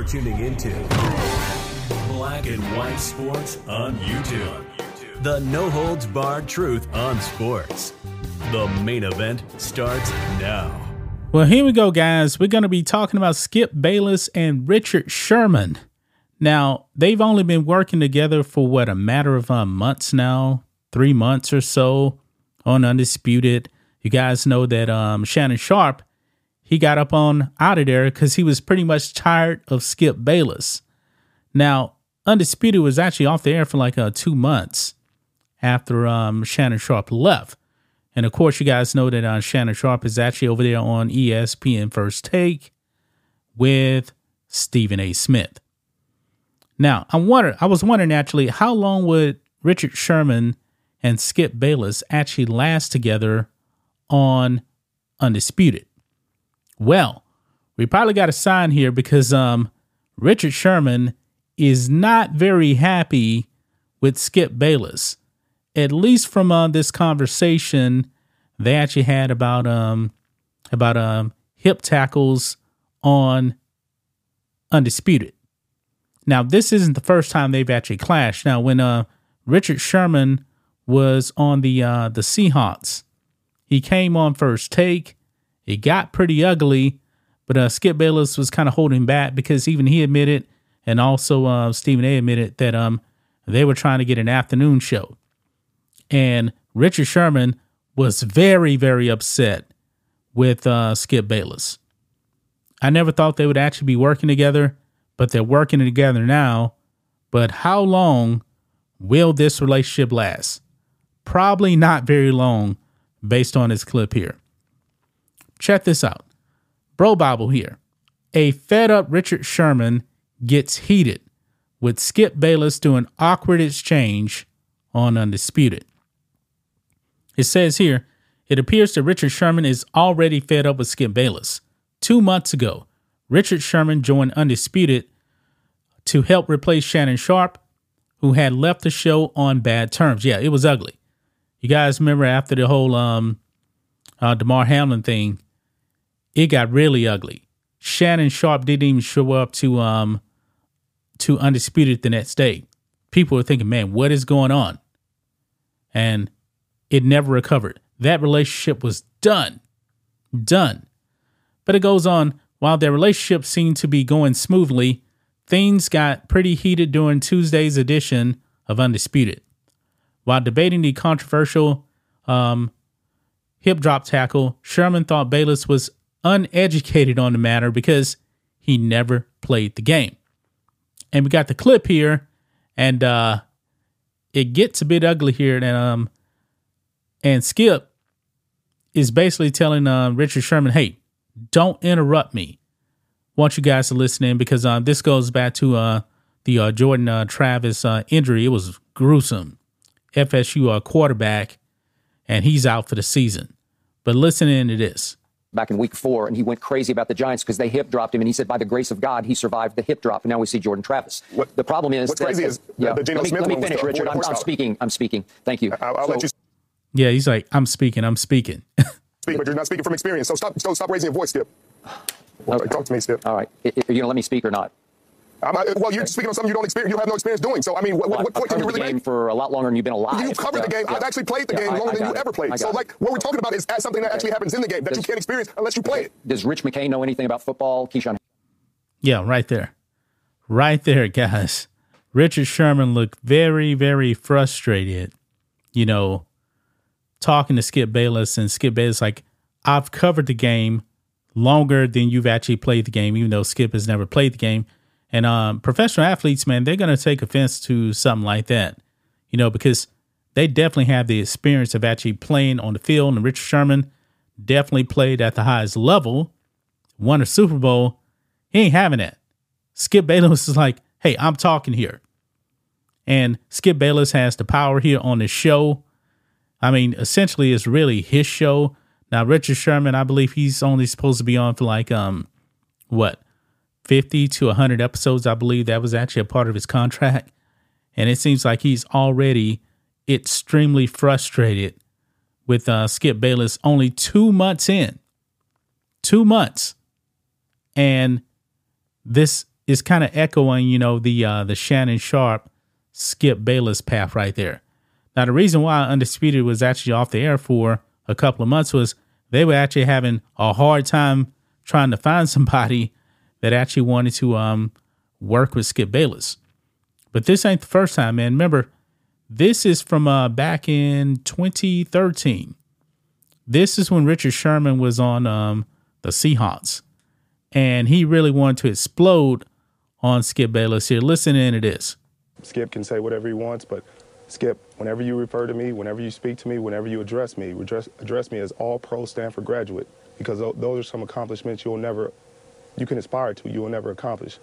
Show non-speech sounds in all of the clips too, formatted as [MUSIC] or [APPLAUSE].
You're tuning into Black and White Sports on YouTube. The no holds barred truth on sports. The main event starts now. Well, here we go, guys. We're going to be talking about Skip Bayless and Richard Sherman. Now, they've only been working together for what, a matter of uh, months now, three months or so on Undisputed. You guys know that um, Shannon Sharpe, he got up on out of there because he was pretty much tired of Skip Bayless. Now, Undisputed was actually off the air for like uh, two months after um, Shannon Sharpe left. And of course, you guys know that uh, Shannon Sharpe is actually over there on ESPN First Take with Stephen A. Smith. Now, I wonder, I was wondering actually, how long would Richard Sherman and Skip Bayless actually last together on Undisputed? Well, we probably got a sign here because um, Richard Sherman is not very happy with Skip Bayless, at least from uh, this conversation they actually had about um about um hip tackles on Undisputed. Now, this isn't the first time they've actually clashed. Now, when uh, Richard Sherman was on the uh, the Seahawks, he came on first take. It got pretty ugly, but uh, Skip Bayless was kind of holding back because even he admitted, and also uh, Stephen A. admitted that um they were trying to get an afternoon show, and Richard Sherman was very very upset with uh, Skip Bayless. I never thought they would actually be working together but they're working together now. But how long will this relationship last? Probably not very long based on this clip here. Check this out. BroBible here. A fed up Richard Sherman gets heated with Skip Bayless doing awkward exchange on Undisputed. It says here, it appears that Richard Sherman is already fed up with Skip Bayless. Two months ago, Richard Sherman joined Undisputed to help replace Shannon Sharpe, who had left the show on bad terms. Yeah, it was ugly. You guys remember after the whole um, uh, Damar Hamlin thing, it got really ugly. Shannon Sharpe didn't even show up to um, to Undisputed the next day. People were thinking, man, what is going on? And it never recovered. That relationship was done. Done. But it goes on while their relationship seemed to be going smoothly, things got pretty heated during Tuesday's edition of Undisputed. While debating the controversial um, hip drop tackle, Sherman thought Bayless was uneducated on the matter because he never played the game. And we got the clip here, and uh, it gets a bit ugly here. And um, and Skip is basically telling uh, Richard Sherman, "Hey, don't interrupt me. Want you guys to listen in because um, this goes back to uh, the uh, Jordan uh, Travis uh, injury. It was gruesome. FSU uh, quarterback, and he's out for the season. But listen in to this. Back in week four, and he went crazy about the Giants because they hip dropped him, and he said, by the grace of God, he survived the hip drop. And now we see Jordan Travis. What, the problem is, what's crazy is yeah, the Geno let me, Smith let me finish, Richard. I'm, I'm speaking. I'm speaking. Thank you. I'll, I'll So- let you Yeah, he's like, I'm speaking, I'm speaking. [LAUGHS] speak, but you're not speaking from experience. So stop, so stop raising your voice, Skip. Okay. Talk to me, Skip. All right. I- I- Are you going to let me speak or not? I'm not, well, you're speaking on something you don't experience. You have no experience doing. So I mean, what, what, Well, what I've point can you covered the really game make? for a lot longer than you've been alive. You covered the game. Yeah. I've actually played the Yeah, game I- longer I than you it. ever played. got So it. like what we're talking about is as something that actually happens in the game that you can't experience unless you play it. Does Rich McKay know anything about football? Keyshawn Yeah, right there. Right there, guys. Richard Sherman looked very, very frustrated, you know, talking to Skip Bayless. And Skip Bayless, like, I've covered the game longer than you've actually played the game, even though Skip has never played the game. And um, professional athletes, man, they're going to take offense to something like that, you know, because they definitely have the experience of actually playing on the field. And Richard Sherman definitely played at the highest level, won a Super Bowl. He ain't having that. Skip Bayless [LAUGHS] is like, hey, I'm talking here. And Skip Bayless has the power here on the show. I mean, essentially, it's really his show. Now, Richard Sherman, I believe he's only supposed to be on for like, um, what, 50 to 100 episodes. I believe that was actually a part of his contract. And it seems like he's already extremely frustrated with uh, Skip Bayless only two months in. Two months. And this is kind of echoing, you know, the uh, the Shannon Sharpe Skip Bayless path right there. Now, the reason why Undisputed was actually off the air for a couple of months was they were actually having a hard time trying to find [LAUGHS] somebody that actually wanted to um, work with Skip Bayless. But this ain't the first time, man. Remember, this is from uh, back in 2013. This is when Richard Sherman was on um, the Seahawks, and he really wanted to explode on Skip Bayless here. Listen in to this. Skip can say whatever he wants, but Skip, whenever you refer to me, whenever you speak to me, whenever you address me, address, address me as all pro Stanford graduate, because those are some accomplishments you'll never, you can aspire to, you will never accomplish.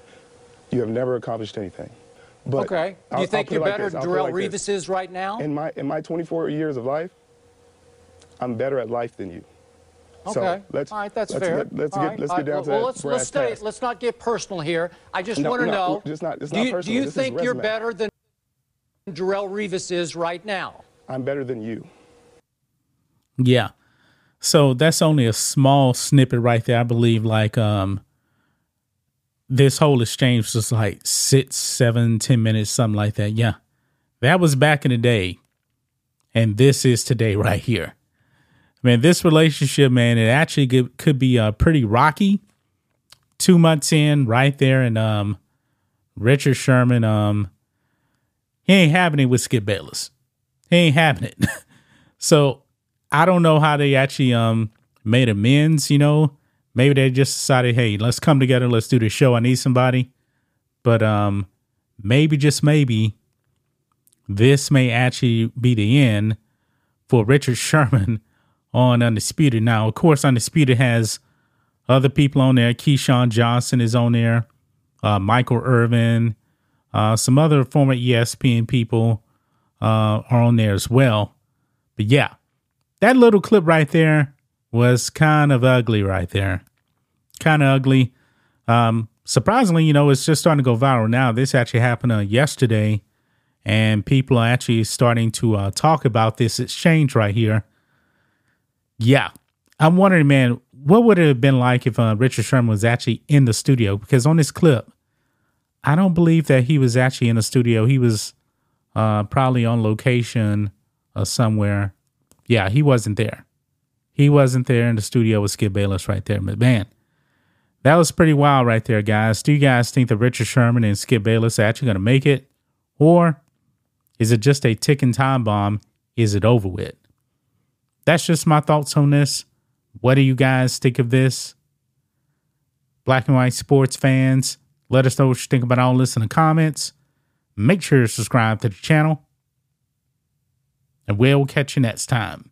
You have never accomplished anything. But okay. Do you I'll, think I'll you're like better than Darrelle like Revis is right now? In my in my 24 years of life, I'm better at life than you. Okay. So let's, All right, that's let's, fair. Let, us get, right. let's get down right. to well, that. Let's, let's stay. Past. Let's not get personal here. I just no, want to know. Just not, it's do you, not do you this think you're better than Darrelle Revis is right now? I'm better than you. Yeah. So that's only a small snippet right there. I believe like um this whole exchange was like six, seven, ten minutes, something like that. Yeah. That was back in the day. And this is today right here. I mean, this relationship, man, it actually could, could be uh, pretty rocky. Two months in, right there, and um, Richard Sherman, um, he ain't having it with Skip Bayless. He ain't having it. [LAUGHS] so I don't know how they actually um made amends. You know, maybe they just decided, hey, let's come together, let's do the show. I need somebody, but um, maybe just maybe this may actually be the end for Richard [LAUGHS] Sherman on Undisputed. Now, of course, Undisputed has other people on there. Keyshawn Johnson is on there, uh, Michael Irvin, uh, some other former ESPN people uh, are on there as well. But yeah, that little clip right there was kind of ugly right there. Kind of ugly. Um, surprisingly, you know, it's just starting to go viral now. This actually happened uh, yesterday, and people are actually starting to uh, talk about this exchange right here. Yeah, I'm wondering, man, what would it have been like if uh, Richard Sherman was actually in the studio? Because on this clip, I don't believe that he was actually in the studio. He was uh, probably on location somewhere. Yeah, he wasn't there. He wasn't there in the studio with Skip Bayless right there. But man, that was pretty wild right there, guys. Do you guys think that Richard Sherman and Skip Bayless are actually going to make it? Or is it just a ticking time bomb? Is it over with? That's just my thoughts on this. What do you guys think of this? Black and white sports fans, let us know what you think about all this in the comments. Make sure to subscribe to the channel. And we'll catch you next time.